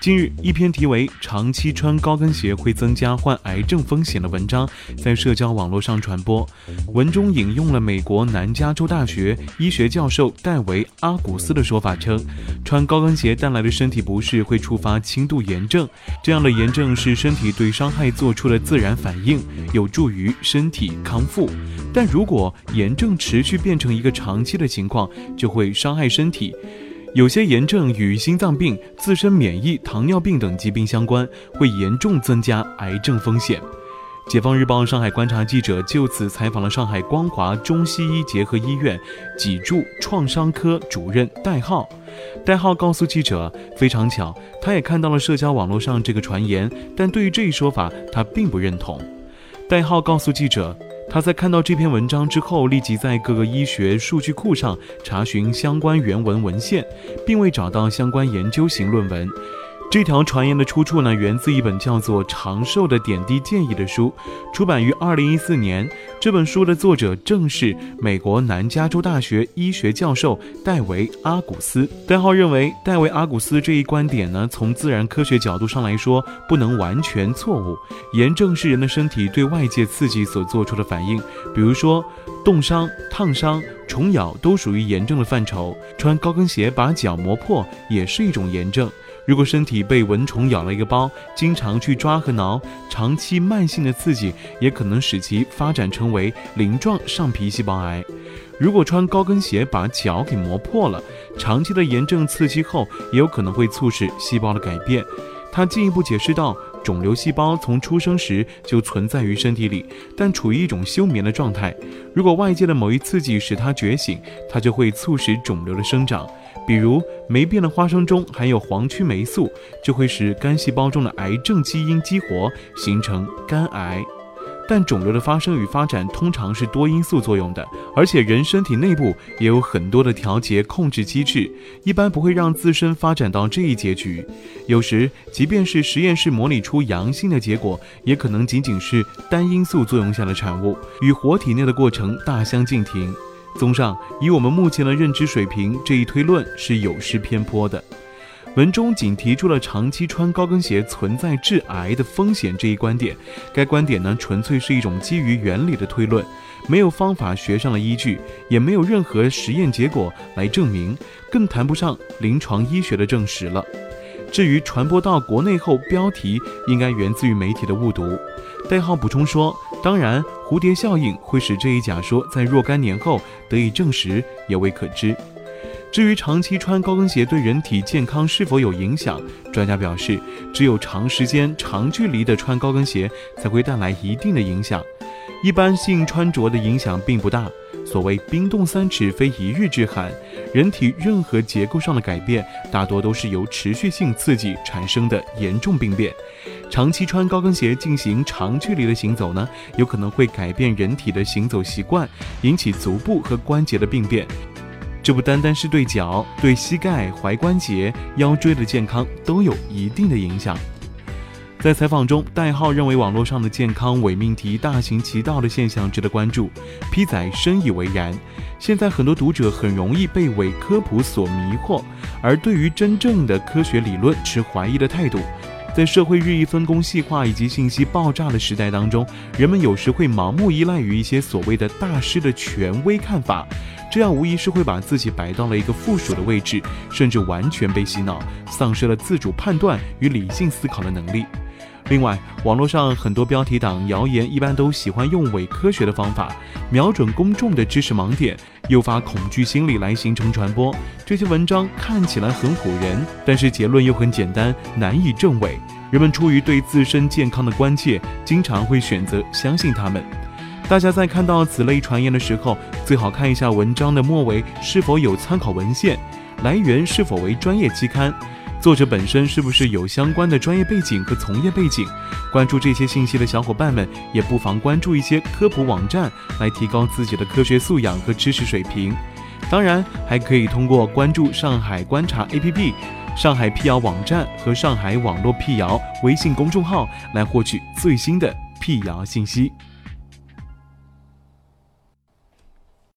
近日，一篇题为“长期穿高跟鞋会增加患癌症风险”的文章在社交网络上传播。文中引用了美国南加州大学医学教授戴维·阿古斯的说法，称穿高跟鞋带来的身体不适会触发轻度炎症，这样的炎症是身体对伤害做出的自然反应，有助于身体康复。但如果炎症持续变成一个长期的情况，就会伤害身体。有些炎症与心脏病、自身免疫、糖尿病等疾病相关，会严重增加癌症风险。解放日报上海观察记者就此采访了上海光华中西医结合医院脊柱创伤科主任戴浩。戴浩告诉记者，非常巧，他也看到了社交网络上这个传言，但对于这一说法，他并不认同。戴浩告诉记者。他在看到这篇文章之后，立即在各个医学数据库上查询相关原文文献，并未找到相关研究型论文。这条传言的出处呢，源自一本叫做《长寿的点滴建议》的书，出版于二零一四年。这本书的作者正是美国南加州大学医学教授戴维·阿古斯。戴浩认为，戴维·阿古斯这一观点呢，从自然科学角度上来说，不能完全错误。炎症是人的身体对外界刺激所做出的反应，比如说冻伤、烫伤、虫咬都属于炎症的范畴。穿高跟鞋把脚磨破也是一种炎症。如果身体被蚊虫咬了一个包，经常去抓和挠，长期慢性的刺激也可能使其发展成为鳞状上皮细胞癌。如果穿高跟鞋把脚给磨破了，长期的炎症刺激后，也有可能会促使细胞的改变。他进一步解释道，肿瘤细胞从出生时就存在于身体里，但处于一种休眠的状态。如果外界的某一刺激使它觉醒，它就会促使肿瘤的生长。比如霉变的花生中含有黄曲霉素，就会使肝细胞中的癌症基因激活，形成肝癌。但肿瘤的发生与发展通常是多因素作用的，而且人身体内部也有很多的调节控制机制，一般不会让自身发展到这一结局。有时，即便是实验室模拟出阳性的结果，也可能仅仅是单因素作用下的产物，与活体内的过程大相径庭。综上，以我们目前的认知水平，这一推论是有失偏颇的。文中仅提出了长期穿高跟鞋存在致癌的风险这一观点，该观点呢纯粹是一种基于原理的推论，没有方法学上的依据，也没有任何实验结果来证明，更谈不上临床医学的证实了。至于传播到国内后，标题应该源自于媒体的误读。代号补充说，当然，蝴蝶效应会使这一假说在若干年后得以证实，也未可知。至于长期穿高跟鞋对人体健康是否有影响，专家表示，只有长时间、长距离的穿高跟鞋才会带来一定的影响，一般性穿着的影响并不大。所谓冰冻三尺，非一日之寒。人体任何结构上的改变，大多都是由持续性刺激产生的严重病变。长期穿高跟鞋进行长距离的行走呢，有可能会改变人体的行走习惯，引起足部和关节的病变。这不单单是对脚，对膝盖、踝关节、腰椎的健康都有一定的影响。在采访中，代号认为网络上的健康伪命题大行其道的现象值得关注。P 仔深以为然。现在很多读者很容易被伪科普所迷惑，而对于真正的科学理论持怀疑的态度。在社会日益分工细化以及信息爆炸的时代当中，人们有时会盲目依赖于一些所谓的大师的权威看法，这样无疑是会把自己摆到了一个附属的位置，甚至完全被洗脑，丧失了自主判断与理性思考的能力。另外，网络上很多标题党谣言一般都喜欢用伪科学的方法，瞄准公众的知识盲点，诱发恐惧心理来形成传播。这些文章看起来很唬人，但是结论又很简单，难以证伪。人们出于对自身健康的关切，经常会选择相信他们。大家在看到此类传言的时候，最好看一下文章的末尾是否有参考文献，来源是否为专业期刊。作者本身是不是有相关的专业背景和从业背景？关注这些信息的小伙伴们，也不妨关注一些科普网站，来提高自己的科学素养和知识水平。当然，还可以通过关注上海观察 APP、上海辟谣网站和上海网络辟谣微信公众号来获取最新的辟谣信息。